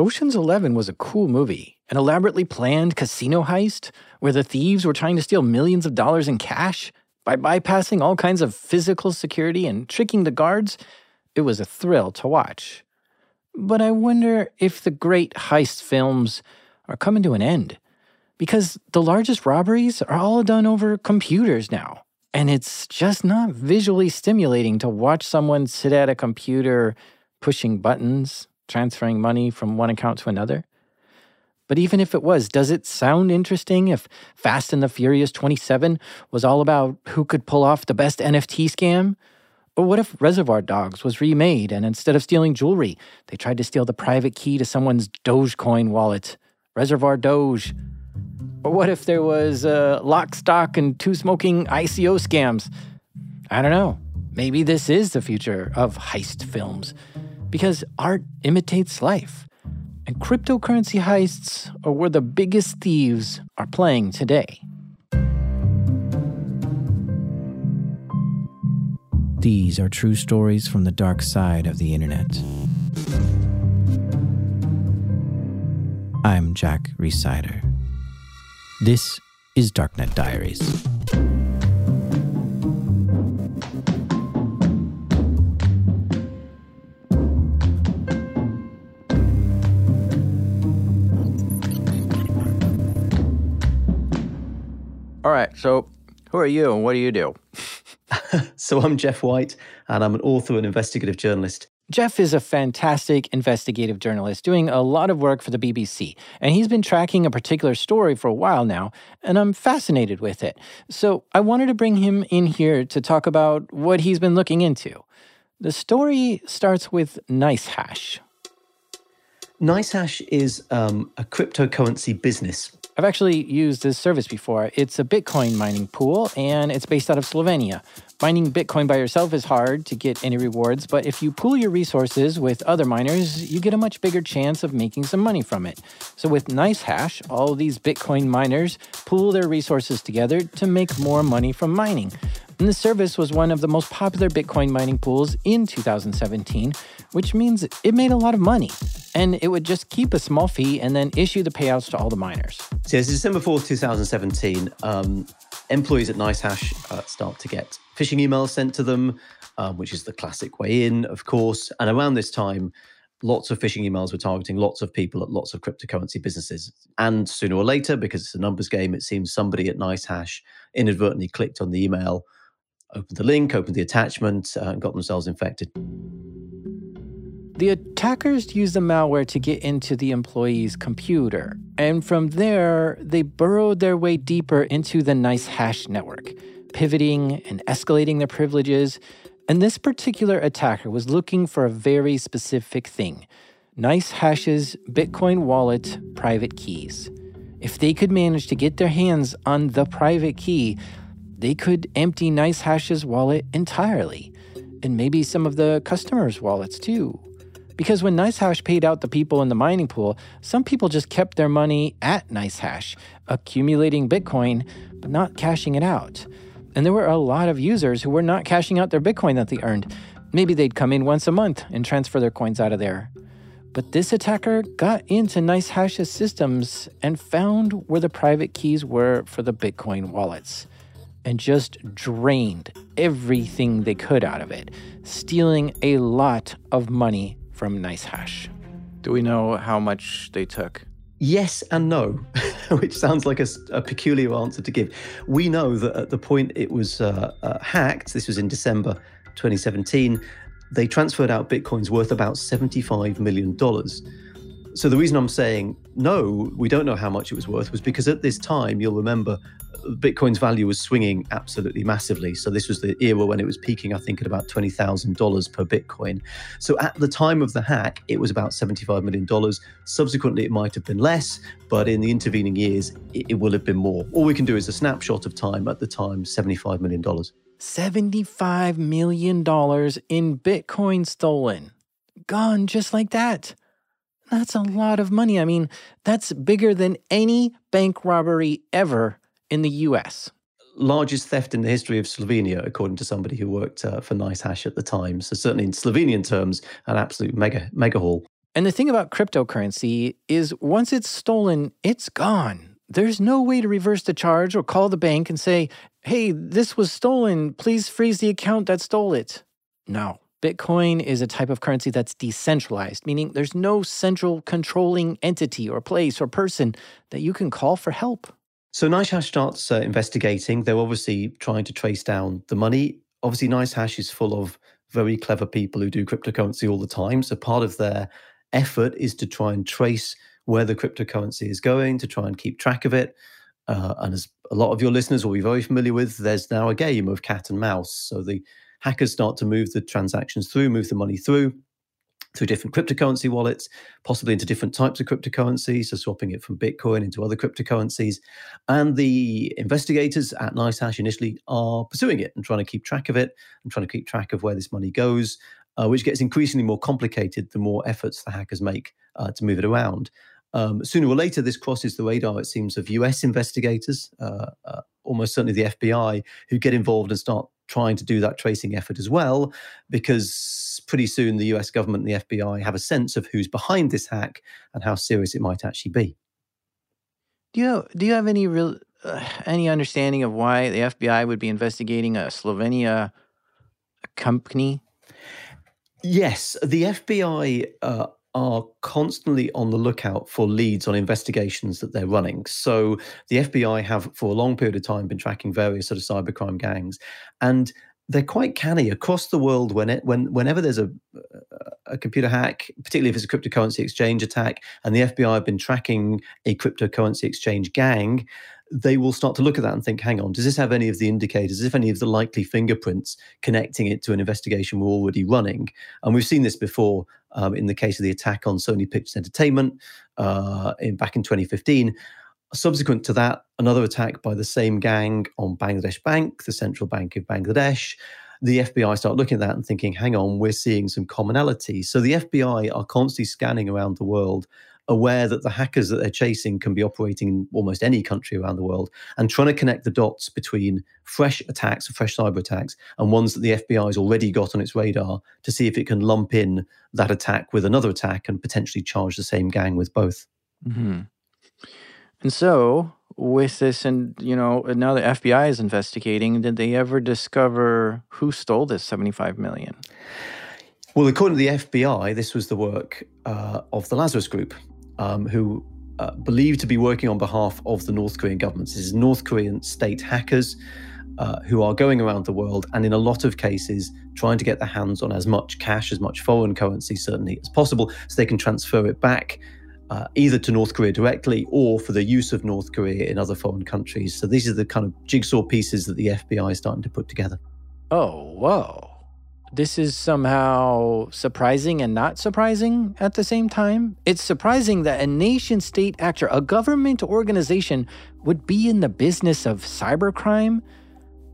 Ocean's Eleven was a cool movie, an elaborately planned casino heist where the thieves were trying to steal millions of dollars in cash by bypassing all kinds of physical security and tricking the guards. It was a thrill to watch. But I wonder if the great heist films are coming to an end because the largest robberies are all done over computers now. And it's just not visually stimulating to watch someone sit at a computer pushing buttons, transferring money from one account to another. But even if it was, does it sound interesting if Fast and the Furious 27 was all about who could pull off the best NFT scam? Or what if Reservoir Dogs was remade and instead of stealing jewelry, they tried to steal the private key to someone's Dogecoin wallet? Reservoir Doge. Or what if there was uh, lock, stock, and two smoking ICO scams? I don't know. Maybe this is the future of heist films because art imitates life. And cryptocurrency heists are where the biggest thieves are playing today. These are true stories from the dark side of the internet. I'm Jack Rhysider. This is Darknet Diaries. All right, so who are you and what do you do? so I'm Geoff White, and I'm an author and investigative journalist. Geoff is a fantastic investigative journalist doing a lot of work for the BBC, and he's been tracking a particular story for a while now, and I'm fascinated with it. So I wanted to bring him in here to talk about what he's been looking into. The story starts with NiceHash. NiceHash is um, a cryptocurrency business I've actually used this service before. It's a Bitcoin mining pool and it's based out of Slovenia. Mining Bitcoin by yourself is hard to get any rewards, but if you pool your resources with other miners, you get a much bigger chance of making some money from it. So with NiceHash, all these Bitcoin miners pool their resources together to make more money from mining. And the service was one of the most popular Bitcoin mining pools in 2017, which means it made a lot of money. And it would just keep a small fee and then issue the payouts to all the miners. So it's December 4th, 2017. Um, employees at NiceHash uh, start to get phishing emails sent to them, um, which is the classic way in, of course. And around this time, lots of phishing emails were targeting lots of people at lots of cryptocurrency businesses. And sooner or later, because it's a numbers game, it seems somebody at NiceHash inadvertently clicked on the email opened the link, opened the attachment, uh, and got themselves infected. The attackers used the malware to get into the employee's computer, and from there, they burrowed their way deeper into the NiceHash network, pivoting and escalating their privileges. And this particular attacker was looking for a very specific thing nice NiceHash's Bitcoin wallet private keys. If they could manage to get their hands on the private key, they could empty NiceHash's wallet entirely, and maybe some of the customers' wallets too. Because when NiceHash paid out the people in the mining pool, some people just kept their money at NiceHash, accumulating Bitcoin, but not cashing it out. And there were a lot of users who were not cashing out their Bitcoin that they earned. Maybe they'd come in once a month and transfer their coins out of there. But this attacker got into NiceHash's systems and found where the private keys were for the Bitcoin wallets and just drained everything they could out of it, stealing a lot of money from NiceHash. Do we know how much they took? Yes and no, which sounds like a, a, peculiar answer to give. We know that at the point it was uh, uh, hacked, this was in December 2017, they transferred out bitcoins worth about $75 million. So the reason I'm saying no, we don't know how much it was worth was because at this time, you'll remember, Bitcoin's value was swinging absolutely massively. So this was the era when it was peaking, I think, at about twenty thousand dollars per Bitcoin. So at the time of the hack, it was about seventy-five million dollars. Subsequently, it might have been less, but in the intervening years, it, it will have been more. All we can do is a snapshot of time at the time, seventy-five million dollars. $75 million in Bitcoin stolen. Gone just like that. That's a lot of money. I mean, that's bigger than any bank robbery ever in the US. Largest theft in the history of Slovenia, according to somebody who worked uh, for NiceHash at the time. So certainly in Slovenian terms, an absolute mega mega haul. And the thing about cryptocurrency is once it's stolen, it's gone. There's no way to reverse the charge or call the bank and say, hey, this was stolen. Please freeze the account that stole it. No. Bitcoin is a type of currency that's decentralized, meaning there's no central controlling entity or place or person that you can call for help. So NiceHash starts uh, investigating. They're obviously trying to trace down the money. Obviously, NiceHash is full of very clever people who do cryptocurrency all the time. So part of their effort is to try and trace where the cryptocurrency is going, to try and keep track of it. Uh, and as a lot of your listeners will be very familiar with, there's now a game of cat and mouse. So the hackers start to move the transactions through, move the money through through different cryptocurrency wallets, possibly into different types of cryptocurrencies, so swapping it from Bitcoin into other cryptocurrencies. And the investigators at NiceHash initially are pursuing it and trying to keep track of it and trying to keep track of where this money goes, uh, which gets increasingly more complicated the more efforts the hackers make uh, to move it around. Um, sooner or later, this crosses the radar, it seems, of US investigators, uh, uh, almost certainly the FBI, who get involved and start trying to do that tracing effort as well, because pretty soon the US government and the FBI have a sense of who's behind this hack and how serious it might actually be. Do you do you have any real uh, any understanding of why the FBI would be investigating a Slovenia company? Yes, the FBI uh, are constantly on the lookout for leads on investigations that they're running. So the FBI have, for a long period of time, been tracking various sort of cybercrime gangs, and they're quite canny across the world. When it, when whenever there's a a computer hack, particularly if it's a cryptocurrency exchange attack, and the FBI have been tracking a cryptocurrency exchange gang, they will start to look at that and think, hang on, does this have any of the indicators, if any of the likely fingerprints connecting it to an investigation we're already running? And we've seen this before um, in the case of the attack on Sony Pictures Entertainment uh, in, back in 2015. Subsequent to that, another attack by the same gang on Bangladesh Bank, the central bank of Bangladesh. The FBI start looking at that and thinking, hang on, we're seeing some commonality. So the FBI are constantly scanning around the world aware that the hackers that they're chasing can be operating in almost any country around the world and trying to connect the dots between fresh attacks, fresh cyber attacks, and ones that the FBI has already got on its radar to see if it can lump in that attack with another attack and potentially charge the same gang with both. Mm-hmm. And so, with this, and you know, now the FBI is investigating, did they ever discover who stole this 75 million? Well, according to the FBI, this was the work uh, of the Lazarus Group, um, who uh, believed to be working on behalf of the North Korean government. This is North Korean state hackers uh, who are going around the world and, in a lot of cases, trying to get their hands on as much cash, as much foreign currency, certainly as possible, so they can transfer it back. Uh, either to North Korea directly or for the use of North Korea in other foreign countries. So these are the kind of jigsaw pieces that the FBI is starting to put together. Oh, whoa this is somehow surprising and not surprising at the same time. It's surprising that a nation state actor, a government organization, would be in the business of cybercrime.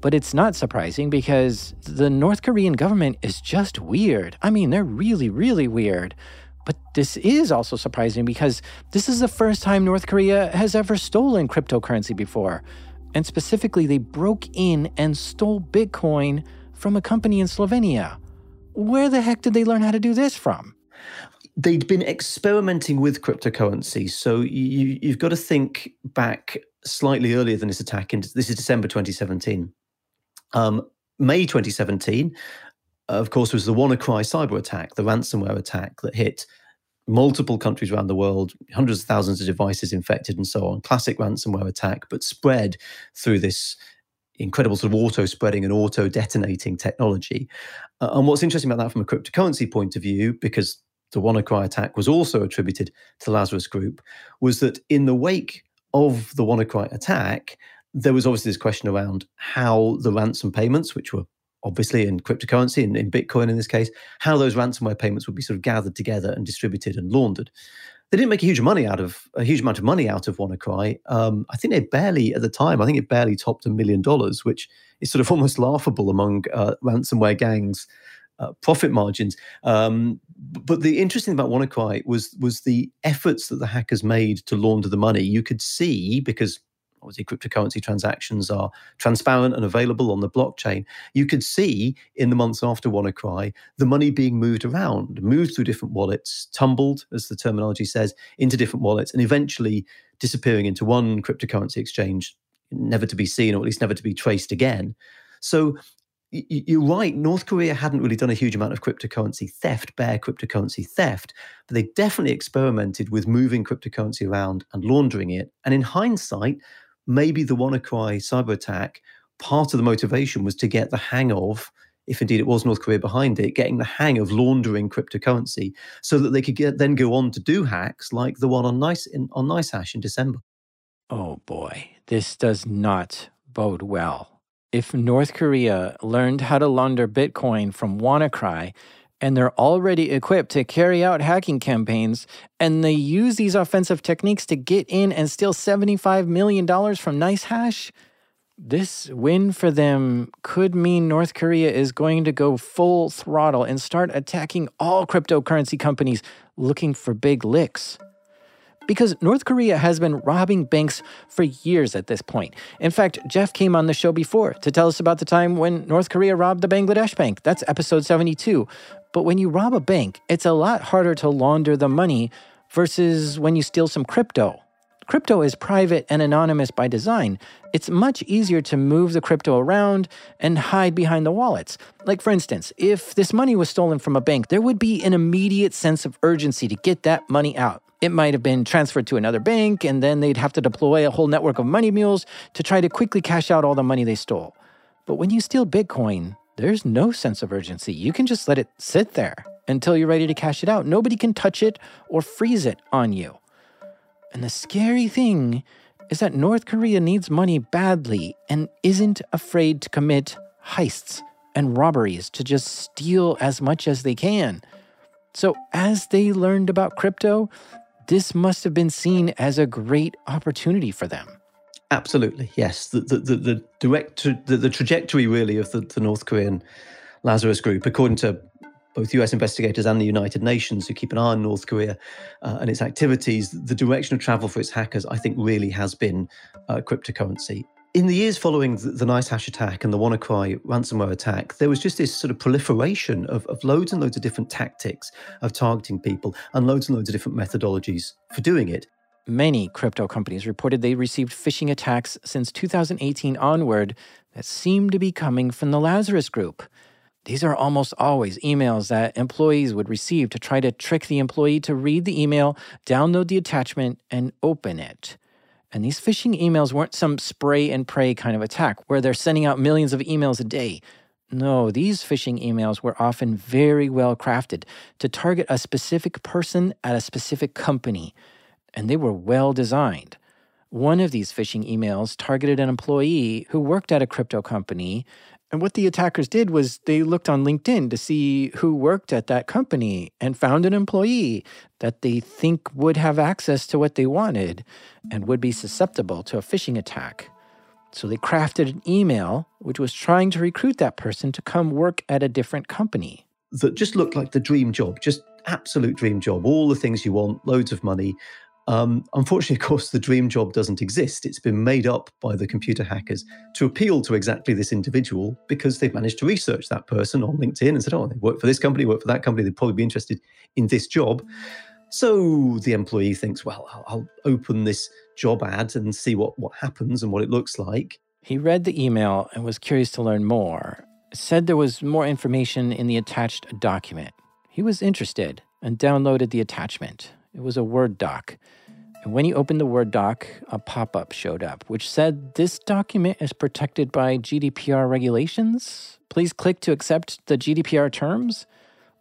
But it's not surprising because the North Korean government is just weird. I mean, they're really, really weird. But this is also surprising because this is the first time North Korea has ever stolen cryptocurrency before. And specifically, they broke in and stole Bitcoin from a company in Slovenia. Where the heck did they learn how to do this from? They'd been experimenting with cryptocurrency. So you, you've got to think back slightly earlier than this attack. In, this is December 2017. Um, May 2017, of course, was the WannaCry cyber attack, the ransomware attack that hit multiple countries around the world, hundreds of thousands of devices infected, and so on. Classic ransomware attack, but spread through this incredible sort of auto spreading and auto detonating technology. Uh, and what's interesting about that from a cryptocurrency point of view, because the WannaCry attack was also attributed to Lazarus Group, was that in the wake of the WannaCry attack, there was obviously this question around how the ransom payments, which were obviously in cryptocurrency and in Bitcoin in this case, how those ransomware payments would be sort of gathered together and distributed and laundered they didn't make a huge money out of a huge amount of money out of WannaCry. Um, I think they barely at the time. I think it barely topped a million dollars, which is sort of almost laughable among uh, ransomware gangs. Uh, profit margins, um, but the interesting thing about WannaCry was was the efforts that the hackers made to launder the money. You could see because obviously cryptocurrency transactions are transparent and available on the blockchain. You could see in the months after WannaCry the money being moved around, moved through different wallets, tumbled, as the terminology says, into different wallets, and eventually disappearing into one cryptocurrency exchange, never to be seen or at least never to be traced again. So you're right. North Korea hadn't really done a huge amount of cryptocurrency theft, bare cryptocurrency theft, but they definitely experimented with moving cryptocurrency around and laundering it. And in hindsight, maybe the WannaCry cyber attack, part of the motivation was to get the hang of, if indeed it was North Korea behind it, getting the hang of laundering cryptocurrency so that they could get, then go on to do hacks like the one on Nice in, on NiceHash in December. Oh boy, this does not bode well if North Korea learned how to launder Bitcoin from WannaCry and they're already equipped to carry out hacking campaigns, and they use these offensive techniques to get in and steal $75 million from NiceHash, this win for them could mean North Korea is going to go full throttle and start attacking all cryptocurrency companies looking for big licks because North Korea has been robbing banks for years at this point. In fact, Geoff came on the show before to tell us about the time when North Korea robbed the Bangladesh bank. That's episode 72. But when you rob a bank, it's a lot harder to launder the money versus when you steal some crypto. Crypto is private and anonymous by design. It's much easier to move the crypto around and hide behind the wallets. Like, for instance, if this money was stolen from a bank, there would be an immediate sense of urgency to get that money out. It might have been transferred to another bank, and then they'd have to deploy a whole network of money mules to try to quickly cash out all the money they stole. But when you steal Bitcoin, there's no sense of urgency. You can just let it sit there until you're ready to cash it out. Nobody can touch it or freeze it on you. And the scary thing is that North Korea needs money badly and isn't afraid to commit heists and robberies to just steal as much as they can. So, as they learned about crypto, this must have been seen as a great opportunity for them. Absolutely, yes. The the the, the direct the, the trajectory really of the, the North Korean Lazarus Group, according to both US investigators and the United Nations, who keep an eye on North Korea uh, and its activities, the direction of travel for its hackers, I think, really has been uh, cryptocurrency in the years following the, the NiceHash attack and the WannaCry ransomware attack, there was just this sort of proliferation of, of loads and loads of different tactics of targeting people and loads and loads of different methodologies for doing it. Many crypto companies reported they received phishing attacks since 2018 onward that seemed to be coming from the Lazarus Group. These are almost always emails that employees would receive to try to trick the employee to read the email, download the attachment, and open it. And these phishing emails weren't some spray and pray kind of attack where they're sending out millions of emails a day. No, these phishing emails were often very well crafted to target a specific person at a specific company, and they were well designed. One of these phishing emails targeted an employee who worked at a crypto company and what the attackers did was they looked on LinkedIn to see who worked at that company and found an employee that they think would have access to what they wanted and would be susceptible to a phishing attack. So they crafted an email which was trying to recruit that person to come work at a different company. That just looked like the dream job, just absolute dream job. All the things you want, loads of money, um, unfortunately, of course, the dream job doesn't exist. It's been made up by the computer hackers to appeal to exactly this individual because they've managed to research that person on LinkedIn and said, oh, they work for this company, work for that company, they'd probably be interested in this job. So the employee thinks, well, I'll, I'll open this job ad and see what, what happens and what it looks like. He read the email and was curious to learn more. Said there was more information in the attached document. He was interested and downloaded the attachment. It was a Word doc. And when he opened the Word doc, a pop up showed up which said, This document is protected by GDPR regulations. Please click to accept the GDPR terms.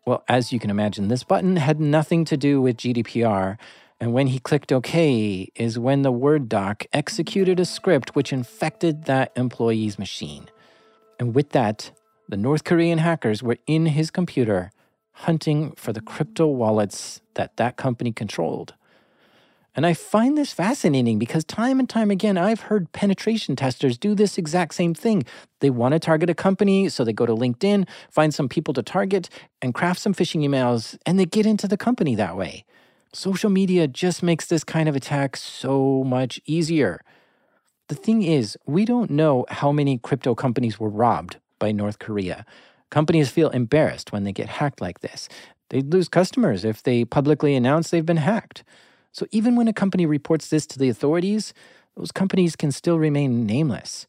Well, as you can imagine, this button had nothing to do with GDPR. And when he clicked OK, is when the Word doc executed a script which infected that employee's machine. And with that, the North Korean hackers were in his computer hunting for the crypto wallets that that company controlled. And I find this fascinating because time and time again, I've heard penetration testers do this exact same thing. They want to target a company, so they go to LinkedIn, find some people to target, and craft some phishing emails, and they get into the company that way. Social media just makes this kind of attack so much easier. The thing is, we don't know how many crypto companies were robbed by North Korea. Companies feel embarrassed when they get hacked like this. They'd lose customers if they publicly announce they've been hacked. So even when a company reports this to the authorities, those companies can still remain nameless.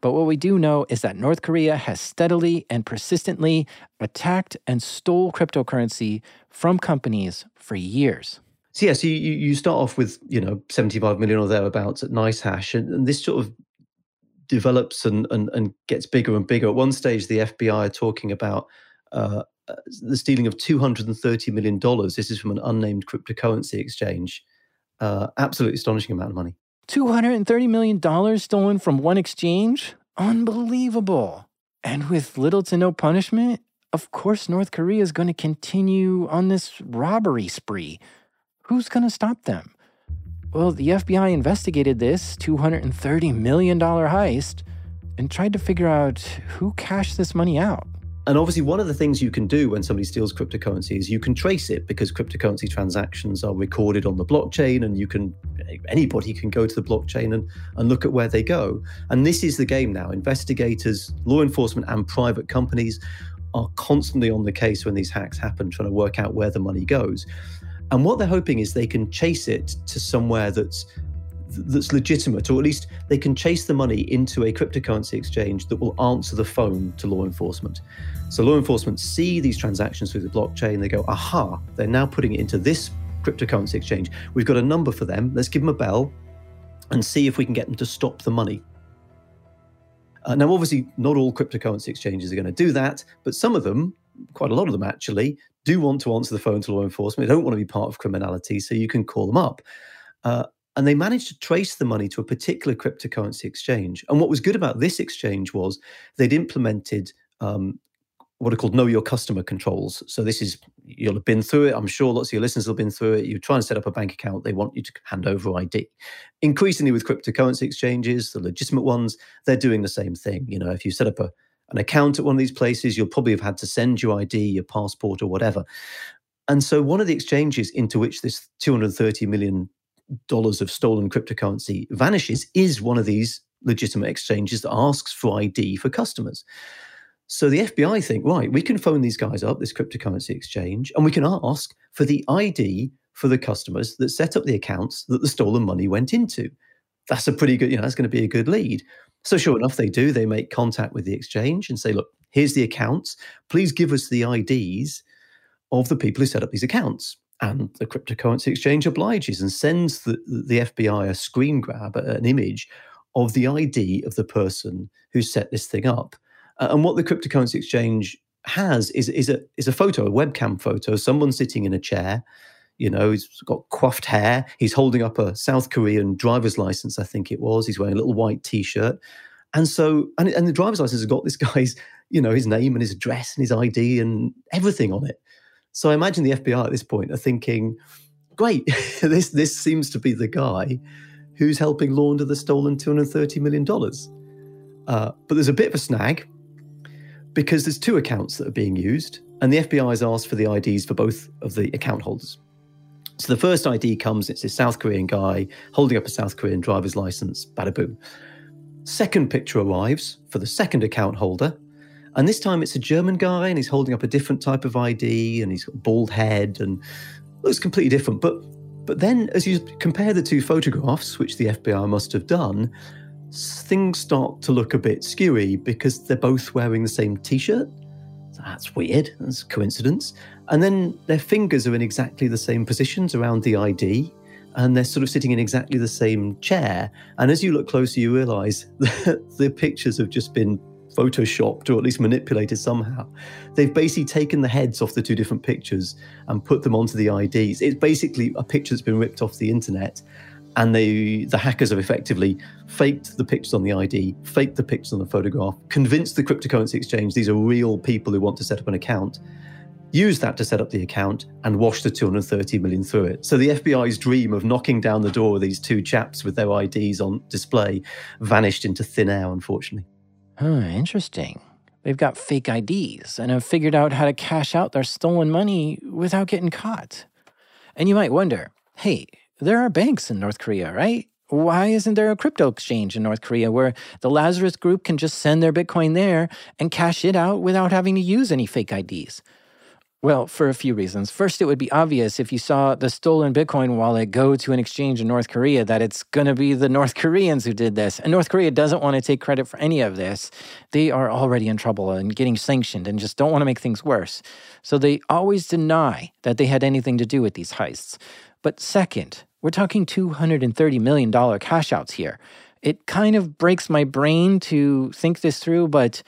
But what we do know is that North Korea has steadily and persistently attacked and stole cryptocurrency from companies for years. So yeah, so you, you start off with you know 75 million or thereabouts at NiceHash, and, and this sort of develops and, and and gets bigger and bigger. At one stage, the FBI are talking about uh, the stealing of 230 million dollars. This is from an unnamed cryptocurrency exchange. Uh, absolutely astonishing amount of money. $230 million stolen from one exchange? Unbelievable. And with little to no punishment, of course, North Korea is going to continue on this robbery spree. Who's going to stop them? Well, the FBI investigated this $230 million heist and tried to figure out who cashed this money out. And obviously, one of the things you can do when somebody steals cryptocurrency is you can trace it because cryptocurrency transactions are recorded on the blockchain, and you can anybody can go to the blockchain and, and look at where they go. And this is the game now. Investigators, law enforcement, and private companies are constantly on the case when these hacks happen, trying to work out where the money goes. And what they're hoping is they can chase it to somewhere that's that's legitimate, or at least they can chase the money into a cryptocurrency exchange that will answer the phone to law enforcement. So law enforcement see these transactions through the blockchain, they go, aha, they're now putting it into this cryptocurrency exchange. We've got a number for them. Let's give them a bell and see if we can get them to stop the money. Uh, now, obviously, not all cryptocurrency exchanges are going to do that, but some of them, quite a lot of them actually, do want to answer the phone to law enforcement. They don't want to be part of criminality, so you can call them up. Uh, and they managed to trace the money to a particular cryptocurrency exchange. And what was good about this exchange was they'd implemented um, what are called know your customer controls. So this is you'll have been through it. I'm sure lots of your listeners have been through it. You're trying to set up a bank account. They want you to hand over ID. Increasingly with cryptocurrency exchanges, the legitimate ones, they're doing the same thing. You know, if you set up a an account at one of these places, you'll probably have had to send your ID, your passport, or whatever. And so, one of the exchanges into which this 230 million dollars of stolen cryptocurrency vanishes is one of these legitimate exchanges that asks for ID for customers. So the FBI think, right, we can phone these guys up, this cryptocurrency exchange, and we can ask for the ID for the customers that set up the accounts that the stolen money went into. That's a pretty good, you know, that's going to be a good lead. So sure enough, they do. They make contact with the exchange and say, look, here's the accounts. Please give us the IDs of the people who set up these accounts. And the cryptocurrency exchange obliges and sends the, the FBI a screen grab, an image of the ID of the person who set this thing up. Uh, and what the cryptocurrency exchange has is, is, a, is a photo, a webcam photo, someone sitting in a chair. You know, he's got coiffed hair. He's holding up a South Korean driver's license, I think it was. He's wearing a little white t shirt. And so, and, and the driver's license has got this guy's, you know, his name and his address and his ID and everything on it. So I imagine the FBI at this point are thinking, great, this this seems to be the guy who's helping launder the stolen $230 million. Uh, but there's a bit of a snag because there's two accounts that are being used, and the FBI has asked for the IDs for both of the account holders. So the first ID comes, it's this South Korean guy holding up a South Korean driver's license, bada boom. Second picture arrives for the second account holder, and this time it's a German guy and he's holding up a different type of ID and he's got a bald head and looks completely different. But but then as you compare the two photographs, which the FBI must have done, things start to look a bit skewy because they're both wearing the same t-shirt. So that's weird. That's a coincidence. And then their fingers are in exactly the same positions around the ID and they're sort of sitting in exactly the same chair. And as you look closer, you realize that the pictures have just been photoshopped or at least manipulated somehow. They've basically taken the heads off the two different pictures and put them onto the IDs. It's basically a picture that's been ripped off the internet. And they, the hackers have effectively faked the pictures on the ID, faked the pictures on the photograph, convinced the cryptocurrency exchange these are real people who want to set up an account, used that to set up the account, and wash the 230 million through it. So the FBI's dream of knocking down the door of these two chaps with their IDs on display vanished into thin air, unfortunately. Huh, interesting. They've got fake IDs and have figured out how to cash out their stolen money without getting caught. And you might wonder hey, there are banks in North Korea, right? Why isn't there a crypto exchange in North Korea where the Lazarus group can just send their Bitcoin there and cash it out without having to use any fake IDs? Well, for a few reasons. First, it would be obvious if you saw the stolen Bitcoin wallet go to an exchange in North Korea that it's going to be the North Koreans who did this. And North Korea doesn't want to take credit for any of this. They are already in trouble and getting sanctioned and just don't want to make things worse. So they always deny that they had anything to do with these heists. But second, we're talking $230 million cash outs here. It kind of breaks my brain to think this through, but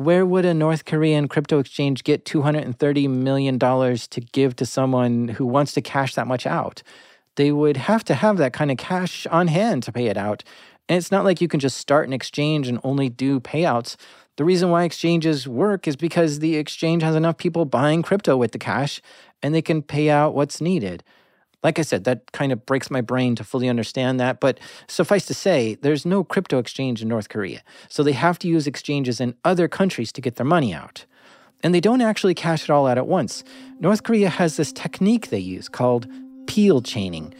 where would a North Korean crypto exchange get $230 million to give to someone who wants to cash that much out? They would have to have that kind of cash on hand to pay it out. And it's not like you can just start an exchange and only do payouts. The reason why exchanges work is because the exchange has enough people buying crypto with the cash and they can pay out what's needed. Like I said, that kind of breaks my brain to fully understand that. But suffice to say, there's no crypto exchange in North Korea. So they have to use exchanges in other countries to get their money out. And they don't actually cash it all out at once. North Korea has this technique they use called peel chaining,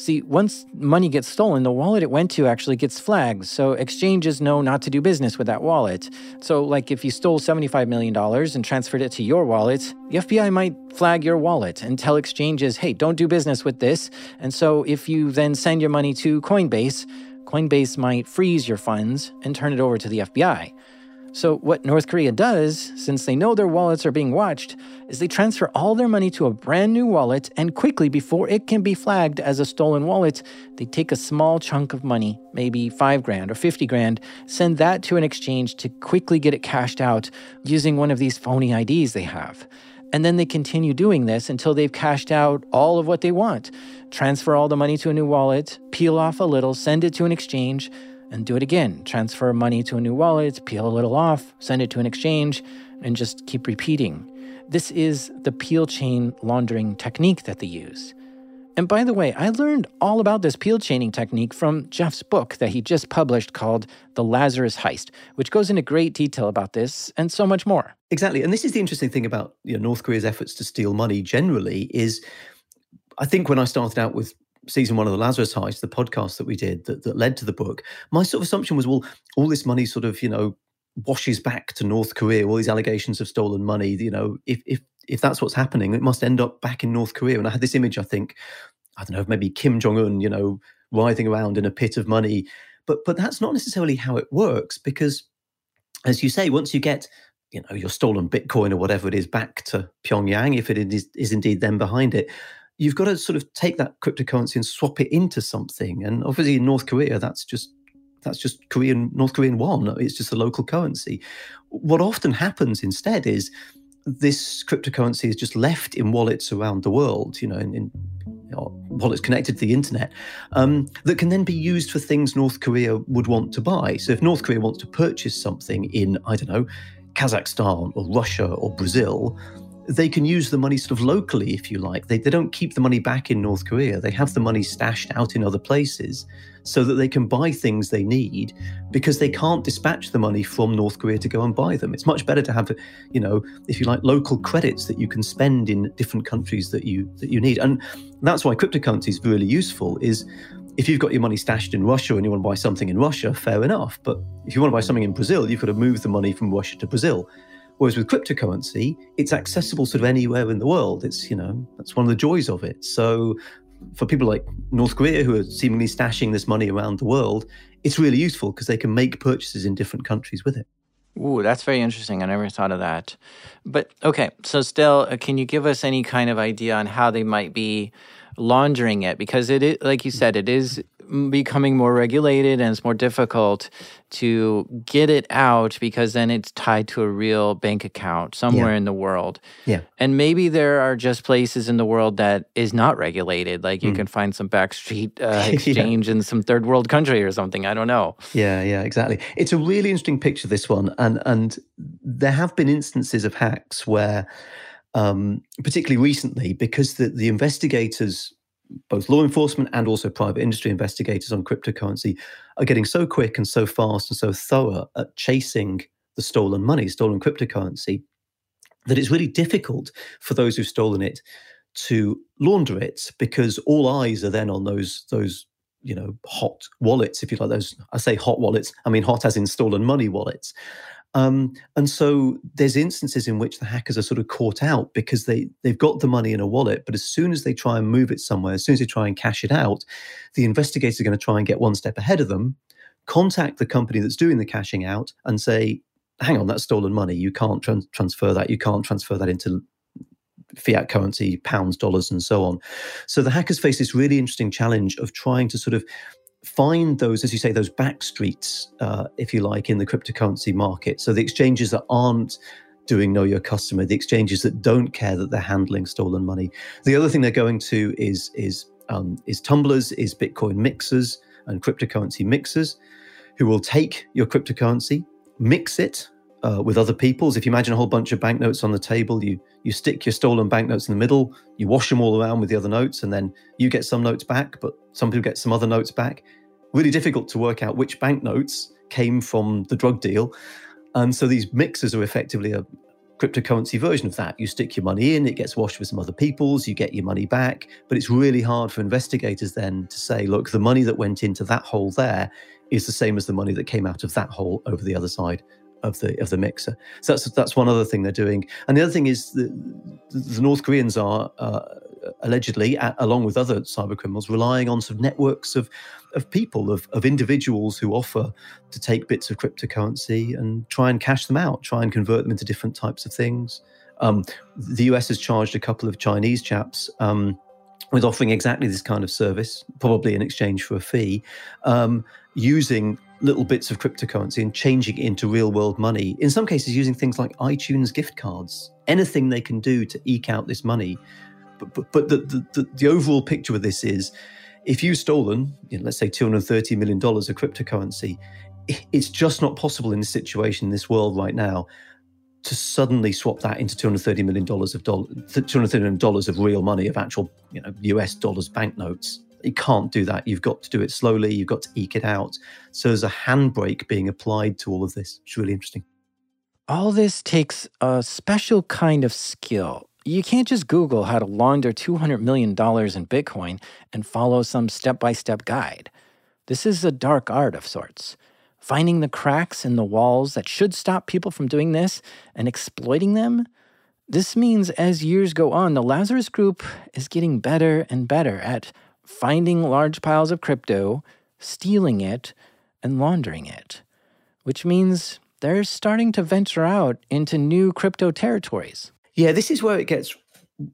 See, once money gets stolen, the wallet it went to actually gets flagged, so exchanges know not to do business with that wallet. So, like if you stole $75 million and transferred it to your wallet, the FBI might flag your wallet and tell exchanges, hey, don't do business with this. And so, if you then send your money to Coinbase, Coinbase might freeze your funds and turn it over to the FBI. So, what North Korea does, since they know their wallets are being watched, is they transfer all their money to a brand new wallet, and quickly, before it can be flagged as a stolen wallet, they take a small chunk of money, maybe five grand or 50 grand, send that to an exchange to quickly get it cashed out using one of these phony IDs they have. And then they continue doing this until they've cashed out all of what they want. Transfer all the money to a new wallet, peel off a little, send it to an exchange and do it again. Transfer money to a new wallet, peel a little off, send it to an exchange, and just keep repeating. This is the peel chain laundering technique that they use. And by the way, I learned all about this peel chaining technique from Geoff's book that he just published called The Lazarus Heist, which goes into great detail about this and so much more. Exactly. And this is the interesting thing about you know, North Korea's efforts to steal money generally is I think when I started out with season one of the Lazarus Heist, the podcast that we did that, that led to the book, my sort of assumption was, well, all this money sort of, you know, washes back to North Korea, all these allegations of stolen money, you know, if if if that's what's happening, it must end up back in North Korea. And I had this image, I think, I don't know, maybe Kim Jong Un, you know, writhing around in a pit of money. But but that's not necessarily how it works because, as you say, once you get you know your stolen Bitcoin or whatever it is back to Pyongyang, if it is, is indeed then behind it, you've got to sort of take that cryptocurrency and swap it into something. And obviously in North Korea, that's just that's just Korean North Korean won. It's just a local currency. What often happens instead is this cryptocurrency is just left in wallets around the world, you know, in, in wallets connected to the internet, um, that can then be used for things North Korea would want to buy. So if North Korea wants to purchase something in, I don't know, Kazakhstan or Russia or Brazil, they can use the money sort of locally, if you like. They, they don't keep the money back in North Korea. They have the money stashed out in other places so that they can buy things they need because they can't dispatch the money from North Korea to go and buy them. It's much better to have, you know, if you like, local credits that you can spend in different countries that you that you need. And that's why cryptocurrency is really useful. Is if you've got your money stashed in Russia and you want to buy something in Russia, fair enough. But if you want to buy something in Brazil, you've got to move the money from Russia to Brazil. Whereas with cryptocurrency, it's accessible sort of anywhere in the world. It's, you know, that's one of the joys of it. So for people like North Korea who are seemingly stashing this money around the world, it's really useful because they can make purchases in different countries with it. Ooh, that's very interesting. I never thought of that. But okay, so still, uh, can you give us any kind of idea on how they might be laundering it? Because it is, like you said, it is becoming more regulated and it's more difficult to get it out because then it's tied to a real bank account somewhere yeah. in the world. Yeah. And maybe there are just places in the world that is not regulated. Like you mm. can find some backstreet uh, exchange yeah. in some third world country or something. I don't know. Yeah, yeah, exactly. It's a really interesting picture, this one. And, and there have been instances of hacks where, um, particularly recently, because the, the investigators both law enforcement and also private industry investigators on cryptocurrency are getting so quick and so fast and so thorough at chasing the stolen money, stolen cryptocurrency, that it's really difficult for those who've stolen it to launder it because all eyes are then on those those you know, hot wallets, if you like those. I say hot wallets, I mean hot as in stolen money wallets. Um, and so there's instances in which the hackers are sort of caught out because they they've got the money in a wallet, but as soon as they try and move it somewhere, as soon as they try and cash it out, the investigators are going to try and get one step ahead of them, contact the company that's doing the cashing out, and say, "Hang on, that's stolen money. You can't transfer that. You can't transfer that into fiat currency, pounds, dollars, and so on. So the hackers face this really interesting challenge of trying to sort of find those, as you say, those back streets, uh, if you like, in the cryptocurrency market. So the exchanges that aren't doing know your customer, the exchanges that don't care that they're handling stolen money. The other thing they're going to is is um, is tumblers, is Bitcoin mixers and cryptocurrency mixers, who will take your cryptocurrency, mix it uh, with other people's. If you imagine a whole bunch of banknotes on the table, you you stick your stolen banknotes in the middle, you wash them all around with the other notes, and then you get some notes back, but some people get some other notes back. Really difficult to work out which banknotes came from the drug deal. And so these mixers are effectively a cryptocurrency version of that. You stick your money in, it gets washed with some other people's, you get your money back. But it's really hard for investigators then to say, look, the money that went into that hole there is the same as the money that came out of that hole over the other side of the of the mixer. So that's that's one other thing they're doing. And the other thing is the, the North Koreans are uh, allegedly, along with other cyber criminals, relying on sort of networks of of people, of, of individuals who offer to take bits of cryptocurrency and try and cash them out, try and convert them into different types of things. Um, the US has charged a couple of Chinese chaps. Um, with offering exactly this kind of service, probably in exchange for a fee, um, using little bits of cryptocurrency and changing it into real world money. In some cases, using things like iTunes gift cards, anything they can do to eke out this money. But, but, but the, the, the, overall picture of this is if you've stolen, you know, let's say $230 million of cryptocurrency, it's just not possible in this situation, in this world right now, to suddenly swap that into $230 million of dollars, $230 million of real money, of actual you know, US dollars banknotes you can't do that. You've got to do it slowly. You've got to eke it out. So there's a handbrake being applied to all of this. It's really interesting. All this takes a special kind of skill. You can't just Google how to launder $200 million in Bitcoin and follow some step by step guide. This is a dark art of sorts. Finding the cracks in the walls that should stop people from doing this and exploiting them. This means as years go on, the Lazarus Group is getting better and better at finding large piles of crypto, stealing it, and laundering it, which means they're starting to venture out into new crypto territories. Yeah, this is where it gets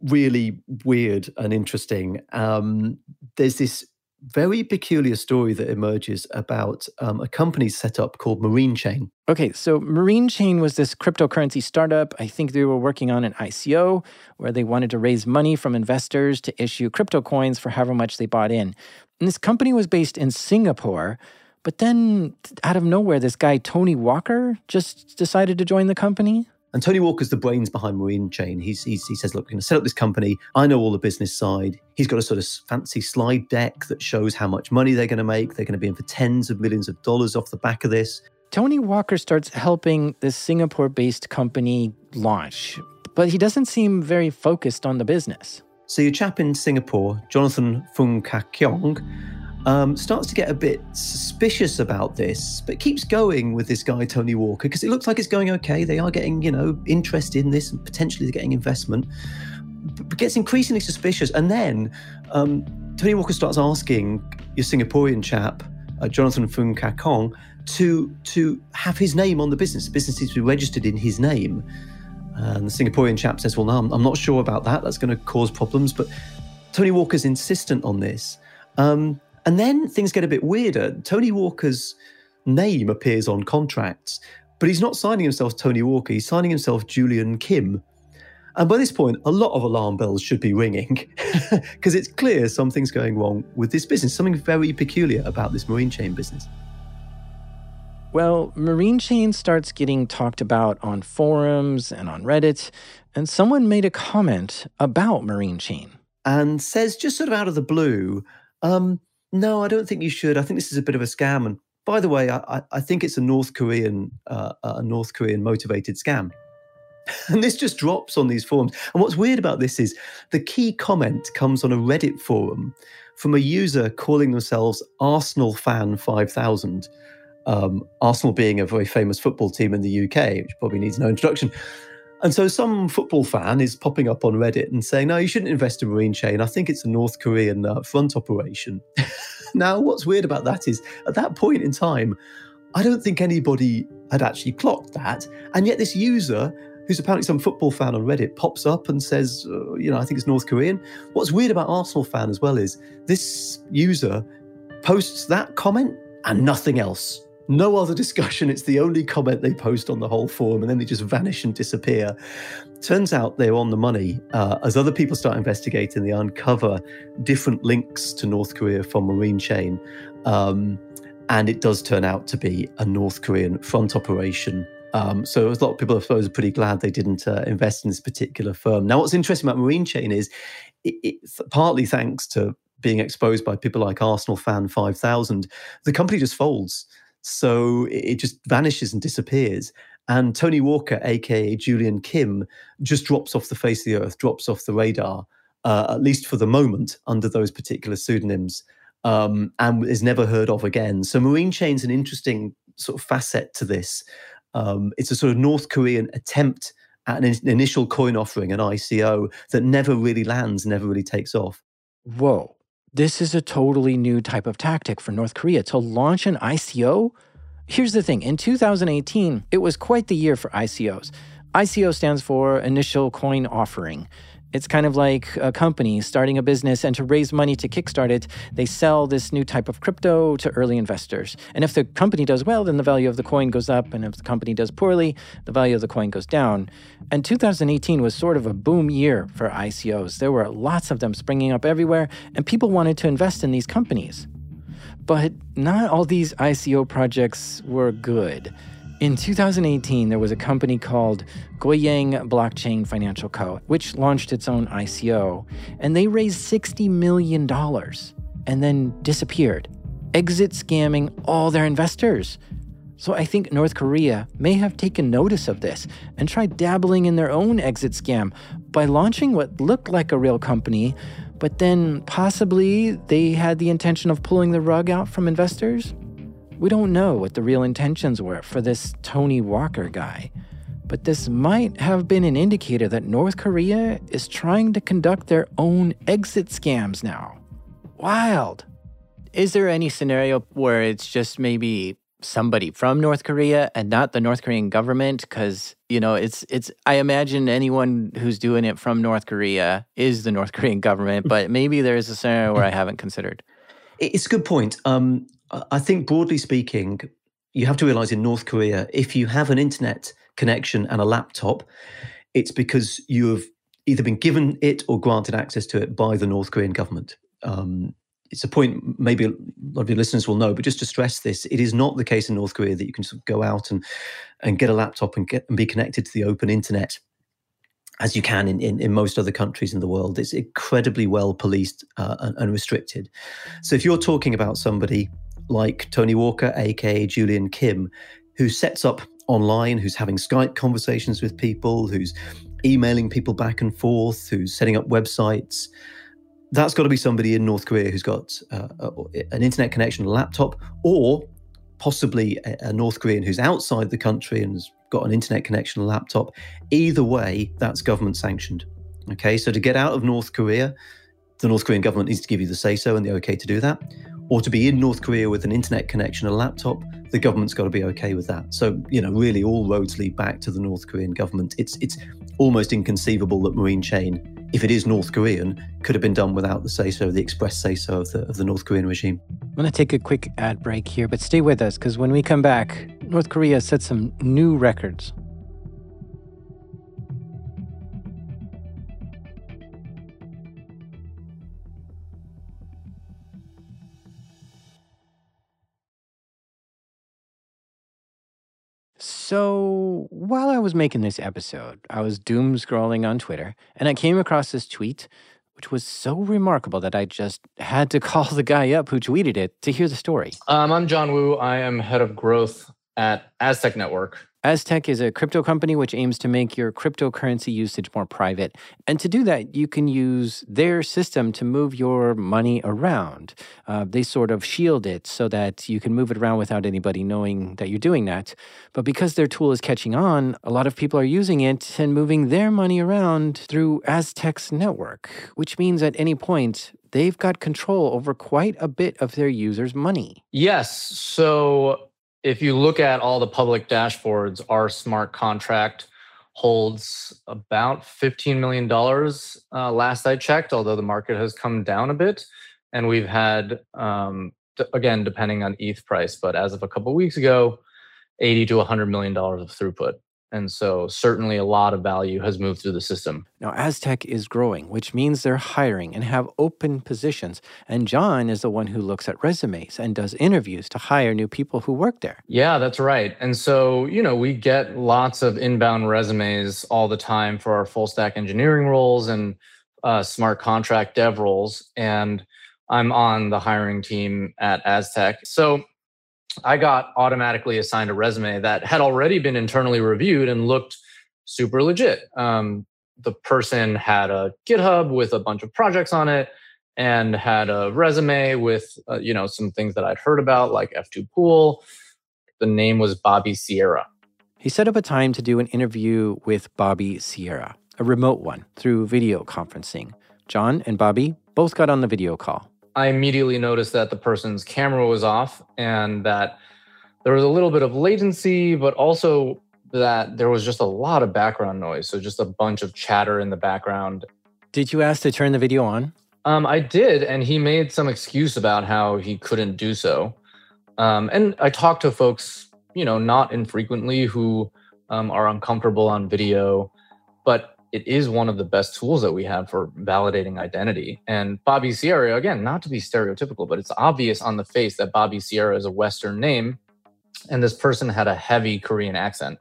really weird and interesting. Um, there's this very peculiar story that emerges about um, a company set up called Marine Chain. Okay, so Marine Chain was this cryptocurrency startup. I think they were working on an ICO where they wanted to raise money from investors to issue crypto coins for however much they bought in. And this company was based in Singapore. But then, out of nowhere, this guy, Tony Walker, just decided to join the company. And Tony Walker's the brains behind Marine Chain. He's, he's, he says, look, we're going to set up this company. I know all the business side. He's got a sort of fancy slide deck that shows how much money they're going to make. They're going to be in for tens of millions of dollars off the back of this. Tony Walker starts helping this Singapore based company launch, but he doesn't seem very focused on the business. So, your chap in Singapore, Jonathan Fung Ka Kiong, um, starts to get a bit suspicious about this, but keeps going with this guy, Tony Walker, because it looks like it's going okay. They are getting, you know, interest in this and potentially getting investment, but gets increasingly suspicious. And then um, Tony Walker starts asking your Singaporean chap, uh, Jonathan Fung Ka Kong, to, to have his name on the business. The business needs to be registered in his name. And the Singaporean chap says, Well, no, I'm, I'm not sure about that. That's going to cause problems. But Tony Walker's insistent on this. Um, and then things get a bit weirder. Tony Walker's name appears on contracts, but he's not signing himself Tony Walker, he's signing himself Julian Kim. And by this point, a lot of alarm bells should be ringing because it's clear something's going wrong with this business, something very peculiar about this marine chain business. Well, Marine Chain starts getting talked about on forums and on Reddit, and someone made a comment about Marine Chain. And says, just sort of out of the blue, um, no, I don't think you should. I think this is a bit of a scam. And by the way, I, I think it's a North Korean, uh, a North Korean motivated scam. and this just drops on these forums. And what's weird about this is the key comment comes on a Reddit forum from a user calling themselves Arsenal Fan 5000. Um, Arsenal being a very famous football team in the UK, which probably needs no introduction. And so some football fan is popping up on Reddit and saying, no, you shouldn't invest in Marine Chain. I think it's a North Korean uh, front operation. now, what's weird about that is at that point in time, I don't think anybody had actually clocked that. And yet this user who's apparently some football fan on Reddit, pops up and says, uh, you know, I think it's North Korean. What's weird about Arsenal fan as well is this user posts that comment and nothing else. No other discussion. It's the only comment they post on the whole forum, and then they just vanish and disappear. Turns out they're on the money. Uh, as other people start investigating, they uncover different links to North Korea from Marine Chain. Um, and it does turn out to be a North Korean front operation um, so a lot of people, I suppose, are pretty glad they didn't uh, invest in this particular firm. Now, what's interesting about Marine Chain is it, it's partly thanks to being exposed by people like Arsenal Fan 5000, the company just folds. So it just vanishes and disappears. And Tony Walker, aka Julian Kim, just drops off the face of the earth, drops off the radar, uh, at least for the moment, under those particular pseudonyms, um, and is never heard of again. So Marine Chain's an interesting sort of facet to this. Um, it's a sort of North Korean attempt at an initial coin offering, an ICO, that never really lands, never really takes off. Whoa. This is a totally new type of tactic for North Korea to launch an ICO? Here's the thing in 2018, it was quite the year for ICOs. ICO stands for Initial Coin Offering. It's kind of like a company starting a business, and to raise money to kickstart it, they sell this new type of crypto to early investors. And if the company does well, then the value of the coin goes up. And if the company does poorly, the value of the coin goes down. And 2018 was sort of a boom year for ICOs. There were lots of them springing up everywhere, and people wanted to invest in these companies. But not all these ICO projects were good. In 2018, there was a company called Goyang Blockchain Financial Co., which launched its own ICO, and they raised $60 million and then disappeared, exit scamming all their investors. So I think North Korea may have taken notice of this and tried dabbling in their own exit scam by launching what looked like a real company, but then possibly they had the intention of pulling the rug out from investors. We don't know what the real intentions were for this Tony Walker guy, but this might have been an indicator that North Korea is trying to conduct their own exit scams now. Wild. Is there any scenario where it's just maybe somebody from North Korea and not the North Korean government because you know it's it's I imagine anyone who's doing it from North Korea is the North Korean government but maybe there is a scenario where I haven't considered. It's a good point. Um, I think broadly speaking, you have to realize in North Korea, if you have an internet connection and a laptop, it's because you have either been given it or granted access to it by the North Korean government. Um, it's a point maybe a lot of your listeners will know, but just to stress this, it is not the case in North Korea that you can sort of go out and and get a laptop and get and be connected to the open internet as you can in, in, in, most other countries in the world. It's incredibly well policed uh, and, and, restricted. So if you're talking about somebody like Tony Walker, aka Julian Kim, who sets up online, who's having Skype conversations with people, who's emailing people back and forth, who's setting up websites. That's got to be somebody in North Korea who's got uh, an internet connection, a laptop, or possibly a, a North Korean who's outside the country and has got an internet connection, a laptop. Either way, that's government sanctioned. Okay, so to get out of North Korea, the North Korean government needs to give you the say so and the okay to do that or to be in North Korea with an internet connection, a laptop, the government's got to be okay with that. So, you know, really all roads lead back to the North Korean government. It's it's almost inconceivable that Marine Chain, if it is North Korean, could have been done without the say so, the express say so of the of the North Korean regime. I'm going to take a quick ad break here, but stay with us because when we come back, North Korea set some new records. So, while I was making this episode, I was doom scrolling on Twitter and I came across this tweet, which was so remarkable that I just had to call the guy up who tweeted it to hear the story. Um, I'm John Wu. I am head of growth at Aztec Network. Aztec is a crypto company which aims to make your cryptocurrency usage more private. And to do that, you can use their system to move your money around. Uh, they sort of shield it so that you can move it around without anybody knowing that you're doing that. But because their tool is catching on, a lot of people are using it and moving their money around through Aztec's network, which means at any point, they've got control over quite a bit of their users' money. Yes. So if you look at all the public dashboards, our smart contract holds about $15 million uh, last I checked, although the market has come down a bit. And we've had, um, again, depending on ETH price, but as of a couple of weeks ago, 80 to $100 million of throughput. And so, certainly, a lot of value has moved through the system. Now, Aztec is growing, which means they're hiring and have open positions. And John is the one who looks at resumes and does interviews to hire new people who work there. Yeah, that's right. And so, you know, we get lots of inbound resumes all the time for our full stack engineering roles and uh, smart contract dev roles. And I'm on the hiring team at Aztec. So, I got automatically assigned a resume that had already been internally reviewed and looked super legit. Um, the person had a GitHub with a bunch of projects on it and had a resume with uh, you know some things that I'd heard about like F2 Pool. The name was Bobby Sierra. He set up a time to do an interview with Bobby Sierra, a remote one through video conferencing. John and Bobby both got on the video call. I immediately noticed that the person's camera was off and that there was a little bit of latency, but also that there was just a lot of background noise. So just a bunch of chatter in the background. Did you ask to turn the video on? Um, I did, and he made some excuse about how he couldn't do so. Um, and I talked to folks, you know, not infrequently who um, are uncomfortable on video, but it is one of the best tools that we have for validating identity. And Bobby Sierra, again, not to be stereotypical, but it's obvious on the face that Bobby Sierra is a Western name. And this person had a heavy Korean accent.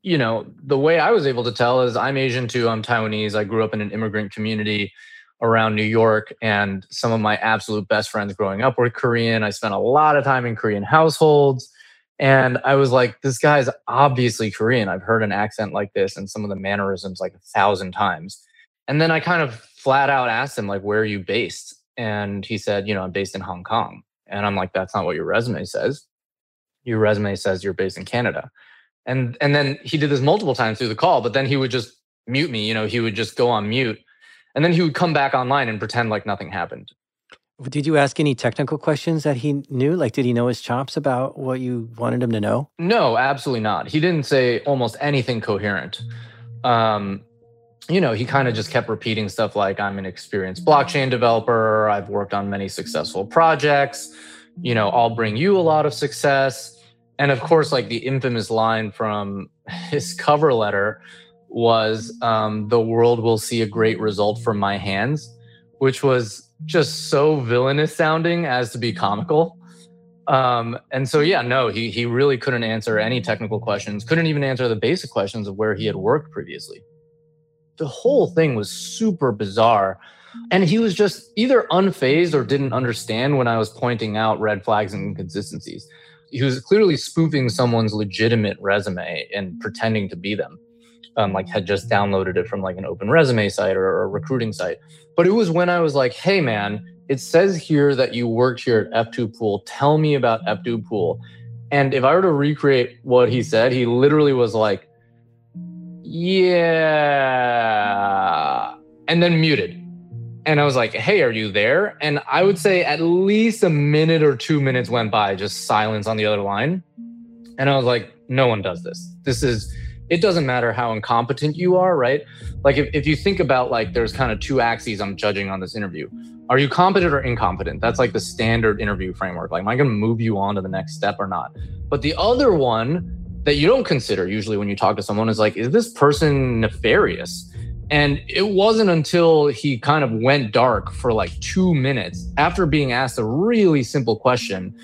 You know, the way I was able to tell is I'm Asian too, I'm Taiwanese. I grew up in an immigrant community around New York, and some of my absolute best friends growing up were Korean. I spent a lot of time in Korean households. And I was like, this guy's obviously Korean. I've heard an accent like this and some of the mannerisms like a thousand times. And then I kind of flat out asked him, like, where are you based? And he said, you know, I'm based in Hong Kong. And I'm like, that's not what your resume says. Your resume says you're based in Canada. And and then he did this multiple times through the call, but then he would just mute me, you know, he would just go on mute. And then he would come back online and pretend like nothing happened. Did you ask any technical questions that he knew? Like, did he know his chops about what you wanted him to know? No, absolutely not. He didn't say almost anything coherent. Um, you know, he kind of just kept repeating stuff like, I'm an experienced blockchain developer. I've worked on many successful projects. You know, I'll bring you a lot of success. And of course, like the infamous line from his cover letter was, um, The world will see a great result from my hands, which was just so villainous sounding as to be comical. Um, and so, yeah, no, he he really couldn't answer any technical questions. Couldn't even answer the basic questions of where he had worked previously. The whole thing was super bizarre, and he was just either unfazed or didn't understand when I was pointing out red flags and inconsistencies. He was clearly spoofing someone's legitimate resume and pretending to be them um, like had just downloaded it from like an open resume site or a recruiting site. But it was when I was like, hey man, it says here that you worked here at F2 Pool. Tell me about F2 Pool. And if I were to recreate what he said, he literally was like, yeah, and then muted. And I was like, hey, are you there? And I would say at least a minute or two minutes went by, just silence on the other line. And I was like, no one does this. This is it doesn't matter how incompetent you are, right? Like if, if you think about like there's kind of two axes I'm judging on this interview. Are you competent or incompetent? That's like the standard interview framework. Like, am I going to move you on to the next step or not? But the other one that you don't consider usually when you talk to someone is like, is this person nefarious? And it wasn't until he kind of went dark for like two minutes after being asked a really simple question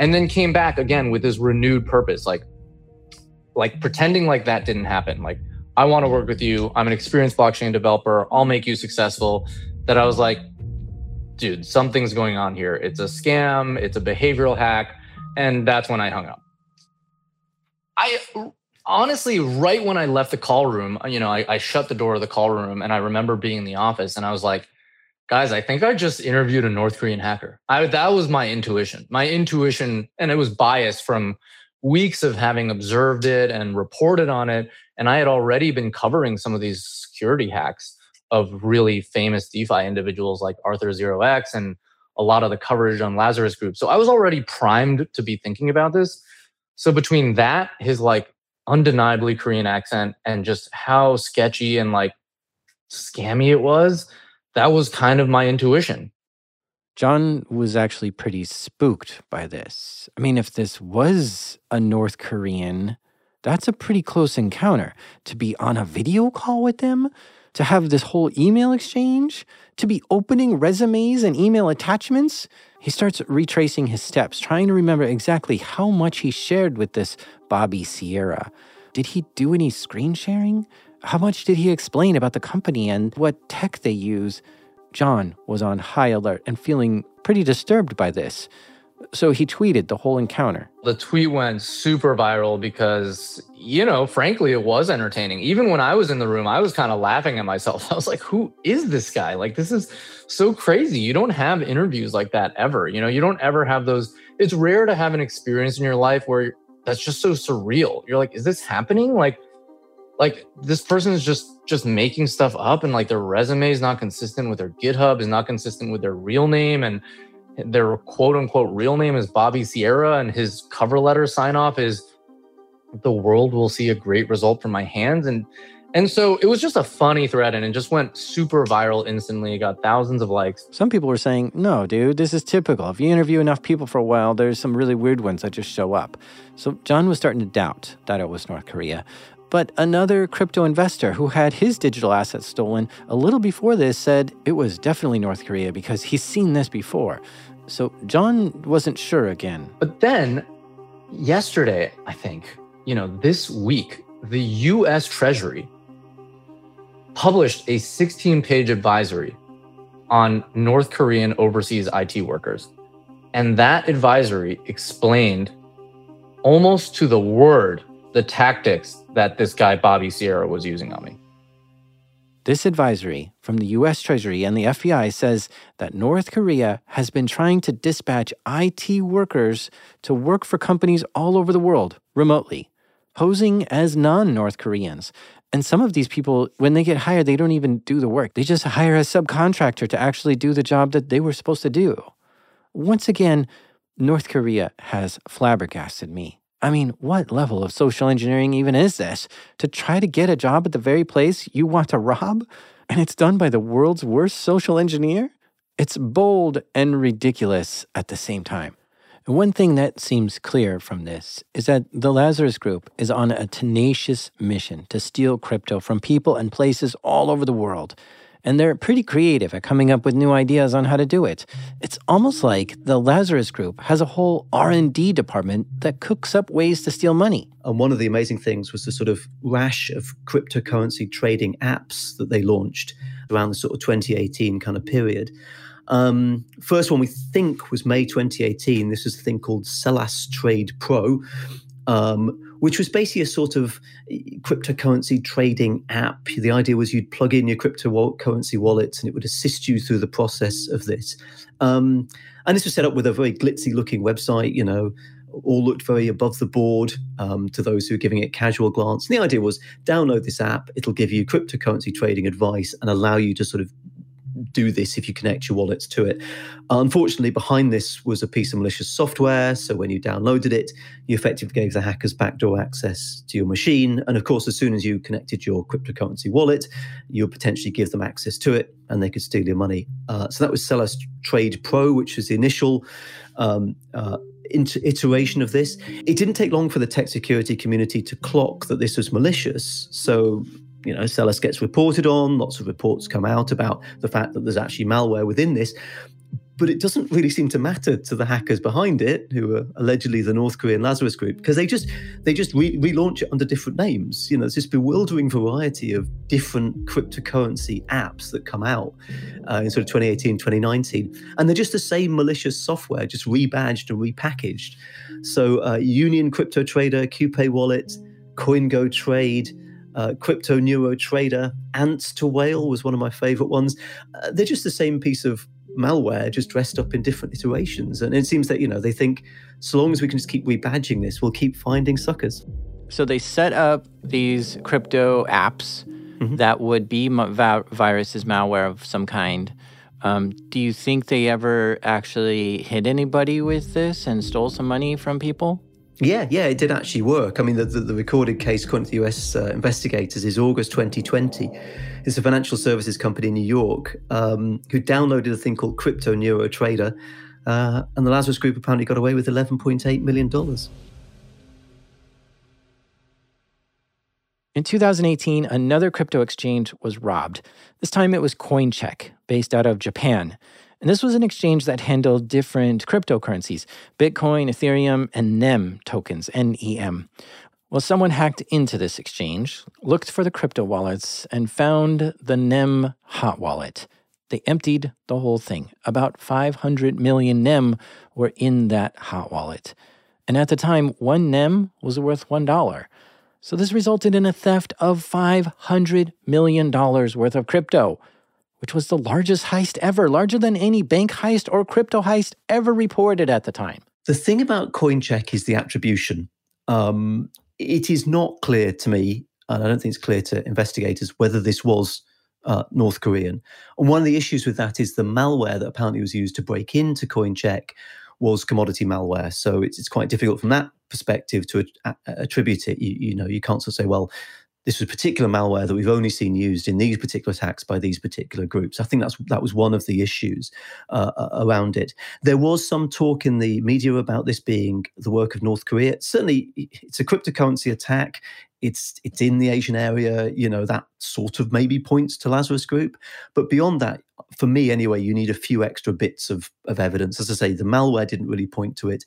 and then came back again with this renewed purpose like, like pretending like that didn't happen. Like, I want to work with you. I'm an experienced blockchain developer. I'll make you successful. That I was like, dude, something's going on here. It's a scam, it's a behavioral hack. And that's when I hung up. I honestly, right when I left the call room, you know, I, I shut the door of the call room and I remember being in the office and I was like, guys, I think I just interviewed a North Korean hacker. I, that was my intuition. My intuition, and it was biased from weeks of having observed it and reported on it. And I had already been covering some of these security hacks of really famous DeFi individuals like Arthur Zero X and a lot of the coverage on Lazarus Group. So I was already primed to be thinking about this. So between that, his like undeniably Korean accent, and just how sketchy and like scammy it was, that was kind of my intuition. John was actually pretty spooked by this. I mean, if this was a North Korean, that's a pretty close encounter. To be on a video call with them, to have this whole email exchange, to be opening resumes and email attachments. He starts retracing his steps, trying to remember exactly how much he shared with this Bobby Sierra. Did he do any screen sharing? How much did he explain about the company and what tech they use? John was on high alert and feeling pretty disturbed by this. So he tweeted the whole encounter. The tweet went super viral because, you know, frankly, it was entertaining. Even when I was in the room, I was kind of laughing at myself. I was like, who is this guy? Like, this is so crazy. You don't have interviews like that ever. You know, you don't ever have those. It's rare to have an experience in your life where that's just so surreal. You're like, is this happening? Like, like this person is just just making stuff up and like their resume is not consistent with their github is not consistent with their real name and their quote unquote real name is bobby sierra and his cover letter sign off is the world will see a great result from my hands and and so it was just a funny thread and it just went super viral instantly. It got thousands of likes. Some people were saying, no, dude, this is typical. If you interview enough people for a while, there's some really weird ones that just show up. So John was starting to doubt that it was North Korea. But another crypto investor who had his digital assets stolen a little before this said it was definitely North Korea because he's seen this before. So John wasn't sure again. But then yesterday, I think, you know, this week, the US Treasury published a 16 page advisory on North Korean overseas IT workers. And that advisory explained almost to the word the tactics that this guy, Bobby Sierra, was using on me. This advisory from the US Treasury and the FBI says that North Korea has been trying to dispatch IT workers to work for companies all over the world remotely, posing as non North Koreans. And some of these people, when they get hired, they don't even do the work. They just hire a subcontractor to actually do the job that they were supposed to do. Once again, North Korea has flabbergasted me. I mean, what level of social engineering even is this? To try to get a job at the very place you want to rob? And it's done by the world's worst social engineer? It's bold and ridiculous at the same time. One thing that seems clear from this is that the Lazarus Group is on a tenacious mission to steal crypto from people and places all over the world and they're pretty creative at coming up with new ideas on how to do it. It's almost like the Lazarus Group has a whole R&D department that cooks up ways to steal money. And one of the amazing things was the sort of rash of cryptocurrency trading apps that they launched around the sort of 2018 kind of period. Um, first one we think was May 2018. This is a thing called Celas Trade Pro, um, which was basically a sort of eh, cryptocurrency trading app. The idea was you'd plug in your cryptocurrency wallets and it would assist you through the process of this. Um, and this was set up with a very glitzy looking website, you know, all looked very above the board um, to those who were giving it casual glance. And the idea was download this app, it'll give you cryptocurrency trading advice and allow you to sort of do this if you connect your wallets to it. Unfortunately, behind this was a piece of malicious software. So when you downloaded it, you effectively gave the hackers backdoor access to your machine. And of course, as soon as you connected your cryptocurrency wallet, you would potentially give them access to it and they could steal your money. Uh, so that was Celas Trade Pro, which was the initial. Um, uh, iteration of this. It didn't take long for the tech security community to clock that this was malicious. So you know, Celas gets reported on. Lots of reports come out about the fact that there's actually malware within this. But it doesn't really seem to matter to the hackers behind it, who are allegedly the North Korean Lazarus Group, because they just they just re- relaunch it under different names. You know, there's this bewildering variety of different cryptocurrency apps that come out uh, in sort of 2018, 2019, and they're just the same malicious software, just rebadged and repackaged. So, uh, Union Crypto Trader, Kupay Wallet, CoinGo Trade, uh, Crypto Neuro Trader, Ants to Whale was one of my favorite ones. Uh, they're just the same piece of malware, just dressed up in different iterations. And it seems that, you know, they think so long as we can just keep rebadging this, we'll keep finding suckers. So they set up these crypto apps mm-hmm. that would be vi- viruses, malware of some kind. Um, do you think they ever actually hit anybody with this and stole some money from people? Yeah, yeah, it did actually work. I mean, the, the, the recorded case, according to the US uh, investigators, is August 2020. It's a financial services company in New York um, who downloaded a thing called Crypto Neuro Trader, uh, and the Lazarus Group apparently got away with $11.8 million. In 2018, another crypto exchange was robbed. This time it was Coincheck, based out of Japan. And this was an exchange that handled different cryptocurrencies Bitcoin, Ethereum, and NEM tokens, NEM. Well, someone hacked into this exchange, looked for the crypto wallets, and found the NEM hot wallet. They emptied the whole thing. About 500 million NEM were in that hot wallet. And at the time, one NEM was worth $1. So this resulted in a theft of $500 million worth of crypto, which was the largest heist ever, larger than any bank heist or crypto heist ever reported at the time. The thing about CoinCheck is the attribution. Um, it is not clear to me, and I don't think it's clear to investigators, whether this was uh, North Korean. And one of the issues with that is the malware that apparently was used to break into CoinCheck was commodity malware. So it's, it's quite difficult from that perspective to a, attribute it. You, you know, you can't sort of say, well, this was particular malware that we've only seen used in these particular attacks by these particular groups. I think that's that was one of the issues uh, around it. There was some talk in the media about this being the work of North Korea. Certainly, it's a cryptocurrency attack. It's it's in the Asian area. You know that sort of maybe points to Lazarus Group, but beyond that, for me anyway, you need a few extra bits of, of evidence. As I say, the malware didn't really point to it.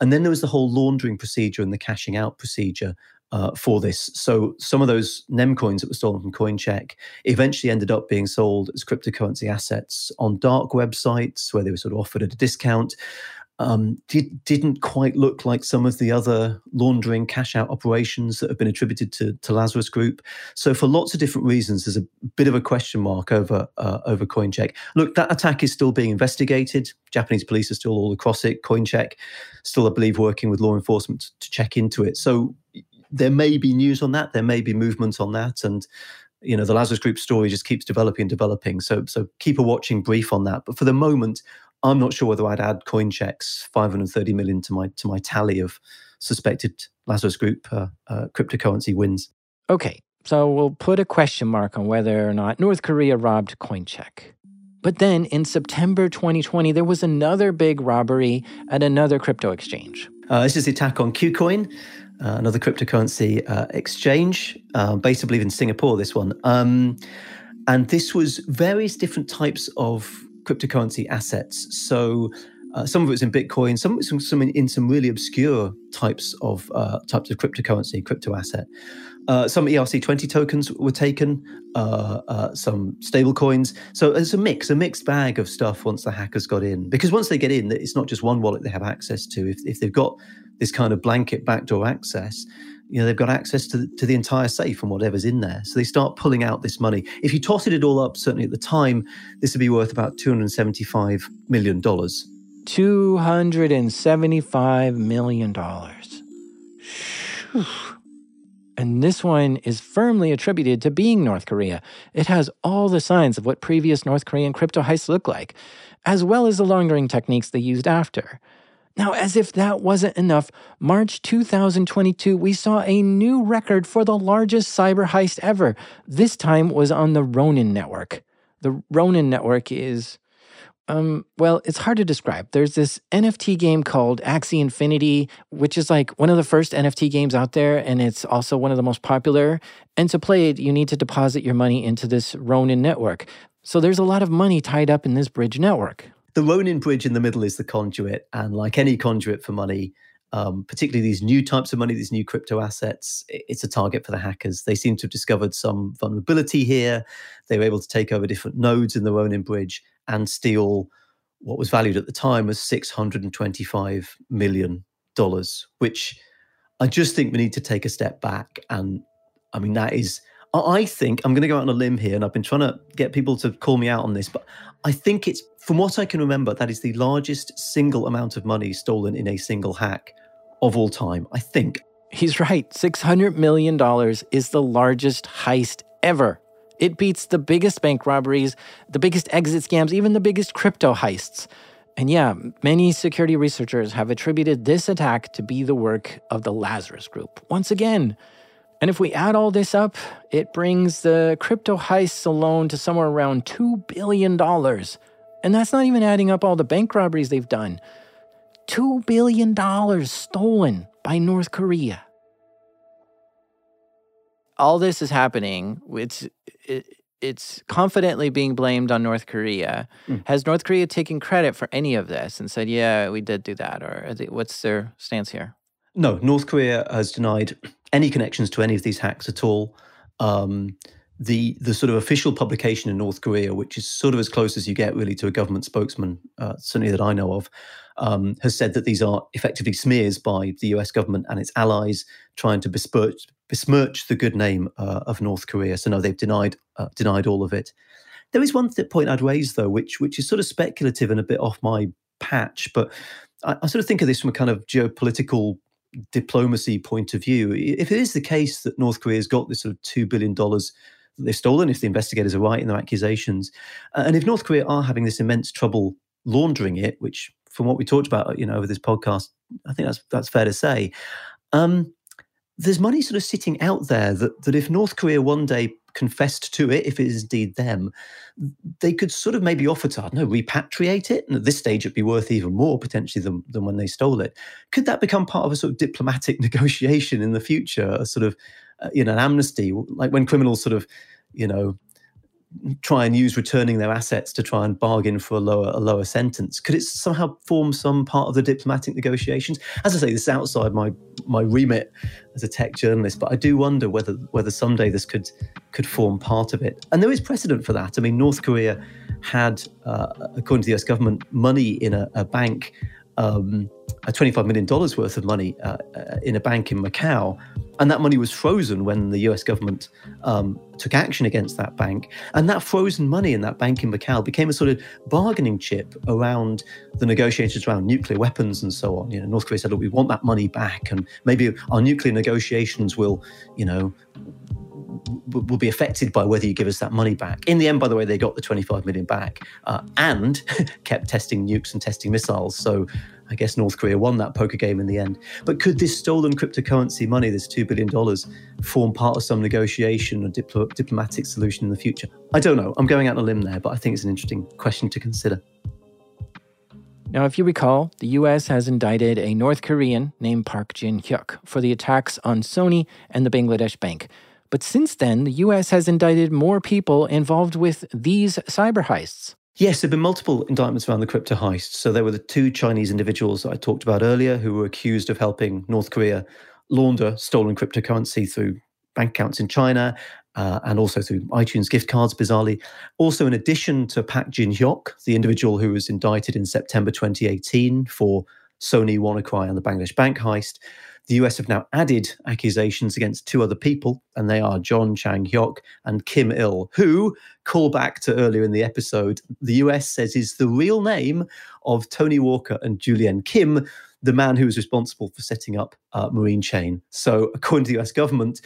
And then there was the whole laundering procedure and the cashing out procedure uh, for this. So some of those NEM coins that were stolen from CoinCheck eventually ended up being sold as cryptocurrency assets on dark websites where they were sort of offered at a discount um, did, didn't quite look like some of the other laundering cash out operations that have been attributed to, to Lazarus Group. So, for lots of different reasons, there's a bit of a question mark over uh, over CoinCheck. Look, that attack is still being investigated. Japanese police are still all across it. CoinCheck still, I believe, working with law enforcement to, to check into it. So, there may be news on that. There may be movement on that, and you know the Lazarus Group story just keeps developing and developing. So, so keep a watching brief on that. But for the moment, I'm not sure whether I'd add CoinCheck's 530 million to my to my tally of suspected Lazarus Group uh, uh, cryptocurrency wins. Okay, so we'll put a question mark on whether or not North Korea robbed CoinCheck. But then in September 2020, there was another big robbery at another crypto exchange. Uh, this is the attack on KuCoin, uh, another cryptocurrency uh, exchange, uh, based, I believe, in Singapore. This one. Um, and this was various different types of cryptocurrency assets. So uh, some of it was in Bitcoin, some some, some in, in, some really obscure types of uh, types of cryptocurrency, crypto asset. Uh, some ERC20 tokens were taken, some stable coins. So it's a mix, a mixed bag of stuff once the hackers got in. Because once they get in, it's not just one wallet they have access to. If, if they've got this kind of blanket backdoor access, you know they've got access to to the entire safe and whatever's in there. So they start pulling out this money. If you totted it all up certainly at the time this would be worth about 275 million dollars. 275 million dollars. And this one is firmly attributed to being North Korea. It has all the signs of what previous North Korean crypto heists look like, as well as the laundering techniques they used after. Now, as if that wasn't enough, March 2022, we saw a new record for the largest cyber heist ever. This time was on the Ronin network. The Ronin network is, um, well, it's hard to describe. There's this NFT game called Axie Infinity, which is like one of the first NFT games out there, and it's also one of the most popular. And to play it, you need to deposit your money into this Ronin network. So there's a lot of money tied up in this bridge network the Ronin bridge in the middle is the conduit, and like any conduit for money, um, particularly these new types of money, these new crypto assets, it's a target for the hackers. They seem to have discovered some vulnerability here. They were able to take over different nodes in the Ronin bridge and steal what was valued at the time as $625 million, which I just think we need to take a step back. And I mean, that is, I think, I'm going to go out on a limb here, and I've been trying to get people to call me out on this, but I think it's, from what I can remember, that is the largest single amount of money stolen in a single hack of all time. I think. He's right. $600 million is the largest heist ever. It beats the biggest bank robberies, the biggest exit scams, even the biggest crypto heists. And yeah, many security researchers have attributed this attack to be the work of the Lazarus Group. Once again, and if we add all this up, it brings the crypto heists alone to somewhere around $2 billion. And that's not even adding up all the bank robberies they've done. $2 billion stolen by North Korea. All this is happening. It's, it, it's confidently being blamed on North Korea. Mm. Has North Korea taken credit for any of this and said, yeah, we did do that? Or they, what's their stance here? No, North Korea has denied any connections to any of these hacks at all. Um, the the sort of official publication in North Korea, which is sort of as close as you get really to a government spokesman, uh, certainly that I know of, um, has said that these are effectively smears by the U.S. government and its allies trying to besmirch, besmirch the good name uh, of North Korea. So no, they've denied uh, denied all of it. There is one th- point I'd raise though, which which is sort of speculative and a bit off my patch, but I, I sort of think of this from a kind of geopolitical diplomacy point of view, if it is the case that North Korea has got this sort of $2 billion that they've stolen, if the investigators are right in their accusations, and if North Korea are having this immense trouble laundering it, which from what we talked about, you know, over this podcast, I think that's that's fair to say. Um, there's money sort of sitting out there that that if North Korea one day confessed to it, if it is indeed them, they could sort of maybe offer to, I don't know, repatriate it. And at this stage, it'd be worth even more potentially than, than when they stole it. Could that become part of a sort of diplomatic negotiation in the future, a sort of, uh, you know, an amnesty, like when criminals sort of, you know, try and use returning their assets to try and bargain for a lower a lower sentence? Could it somehow form some part of the diplomatic negotiations? As I say, this is outside my my remit as a tech journalist, but I do wonder whether whether someday this could could form part of it. And there is precedent for that. I mean, North Korea had, uh, according to the U.S. government, money in a, a bank. Um, $25 million worth of money uh, uh, in a bank in Macau. And that money was frozen when the US government um, took action against that bank. And that frozen money in that bank in Macau became a sort of bargaining chip around the negotiations around nuclear weapons and so on. You know, North Korea said, look, we want that money back. And maybe our nuclear negotiations will, you know, will be affected by whether you give us that money back. In the end, by the way, they got the 25 million back uh, and kept testing nukes and testing missiles. So I guess North Korea won that poker game in the end. But could this stolen cryptocurrency money, this $2 billion, form part of some negotiation or diplo- diplomatic solution in the future? I don't know. I'm going out on a limb there, but I think it's an interesting question to consider. Now, if you recall, the US has indicted a North Korean named Park Jin Hyuk for the attacks on Sony and the Bangladesh Bank. But since then, the US has indicted more people involved with these cyber heists. Yes, there have been multiple indictments around the crypto heist. So there were the two Chinese individuals that I talked about earlier who were accused of helping North Korea launder stolen cryptocurrency through bank accounts in China uh, and also through iTunes gift cards, bizarrely. Also, in addition to Pak Jin Hyuk, the individual who was indicted in September 2018 for Sony, WannaCry, and the Bangladesh bank heist, the US have now added accusations against two other people, and they are John Chang Hyuk and Kim Il, who, call back to earlier in the episode, the US says is the real name of Tony Walker and Julian Kim, the man who was responsible for setting up uh, Marine Chain. So, according to the US government,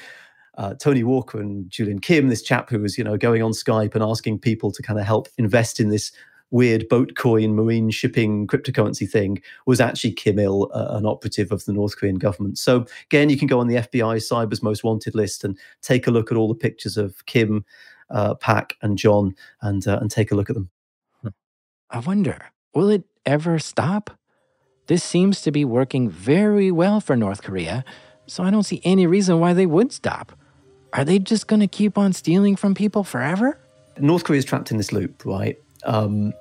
uh, Tony Walker and Julian Kim, this chap who was, you know, going on Skype and asking people to kind of help invest in this weird boat coin marine shipping cryptocurrency thing was actually Kim Il, uh, an operative of the North Korean government. So again, you can go on the FBI Cyber's Most Wanted list and take a look at all the pictures of Kim, uh, Pak, and John, and uh, and take a look at them. I wonder, will it ever stop? This seems to be working very well for North Korea, so I don't see any reason why they would stop. Are they just going to keep on stealing from people forever? North Korea is trapped in this loop, right? Um,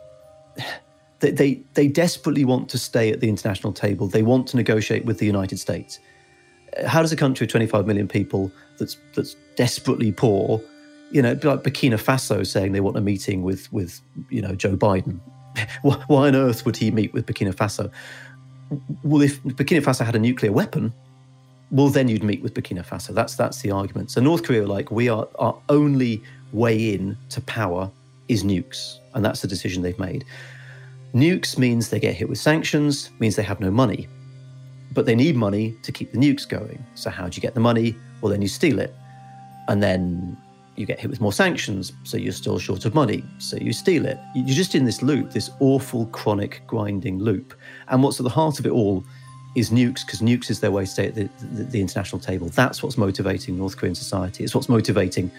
they, they, they desperately want to stay at the international table. They want to negotiate with the United States. How does a country of 25 million people that's that's desperately poor, you know, like Burkina Faso saying they want a meeting with with you know Joe Biden? Why on earth would he meet with Burkina Faso? Well, if Burkina Faso had a nuclear weapon, well, then you'd meet with Burkina Faso. That's that's the argument. So North Korea, like we are, our only way in to power is nukes, and that's the decision they've made. Nukes means they get hit with sanctions, means they have no money, but they need money to keep the nukes going. So how do you get the money? Well, then you steal it, and then you get hit with more sanctions, so you're still short of money, so you steal it. You're just in this loop, this awful chronic grinding loop. And what's at the heart of it all is nukes, because nukes is their way to stay at the, the, the, international table. That's what's motivating North Korean society. It's what's motivating,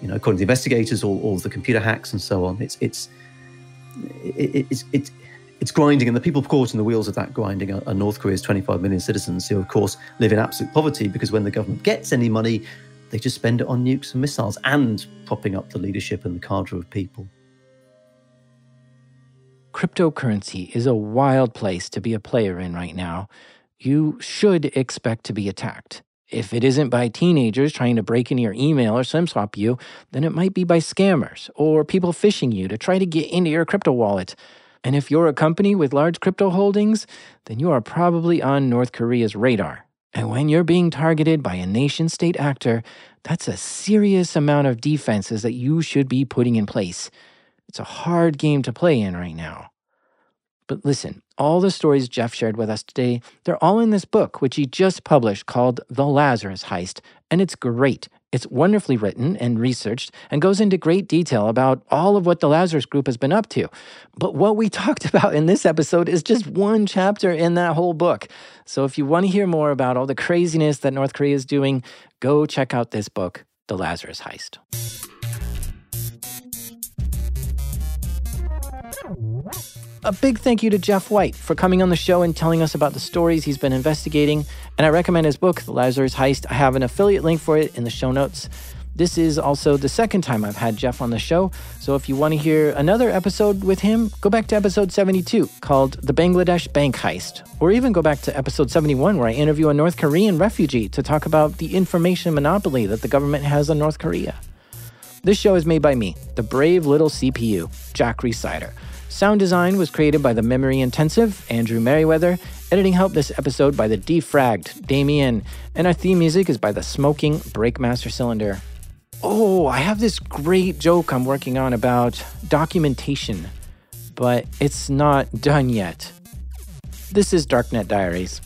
you know, according to the investigators, all, all the computer hacks and so on. It's it's it, it's it's it's grinding, and the people caught in the wheels of that grinding are, are North Korea's 25 million citizens, who of course live in absolute poverty because when the government gets any money, they just spend it on nukes and missiles and propping up the leadership and the cadre of people. Cryptocurrency is a wild place to be a player in right now. You should expect to be attacked. If it isn't by teenagers trying to break into your email or SimSwap you, then it might be by scammers or people phishing you to try to get into your crypto wallet. And if you're a company with large crypto holdings, then you are probably on North Korea's radar. And when you're being targeted by a nation state actor, that's a serious amount of defenses that you should be putting in place. It's a hard game to play in right now. But listen, all the stories Geoff shared with us today, they're all in this book, which he just published called The Lazarus Heist, and it's great. It's wonderfully written and researched and goes into great detail about all of what the Lazarus Group has been up to. But what we talked about in this episode is just one chapter in that whole book. So if you want to hear more about all the craziness that North Korea is doing, go check out this book, The Lazarus Heist. A big thank you to Geoff White for coming on the show and telling us about the stories he's been investigating. And I recommend his book, The Lazarus Heist. I have an affiliate link for it in the show notes. This is also the second time I've had Geoff on the show. So if you want to hear another episode with him, go back to episode 72 called The Bangladesh Bank Heist. Or even go back to episode 71 where I interview a North Korean refugee to talk about the information monopoly that the government has on North Korea. This show is made by me, the brave little CPU, Jack Rhysider. Sound design was created by the memory intensive Andrew Merriweather. Editing help this episode by the defragged Damien. And our theme music is by the smoking Breakmaster Cylinder. Oh, I have this great joke I'm working on about documentation, but it's not done yet. This is Darknet Diaries.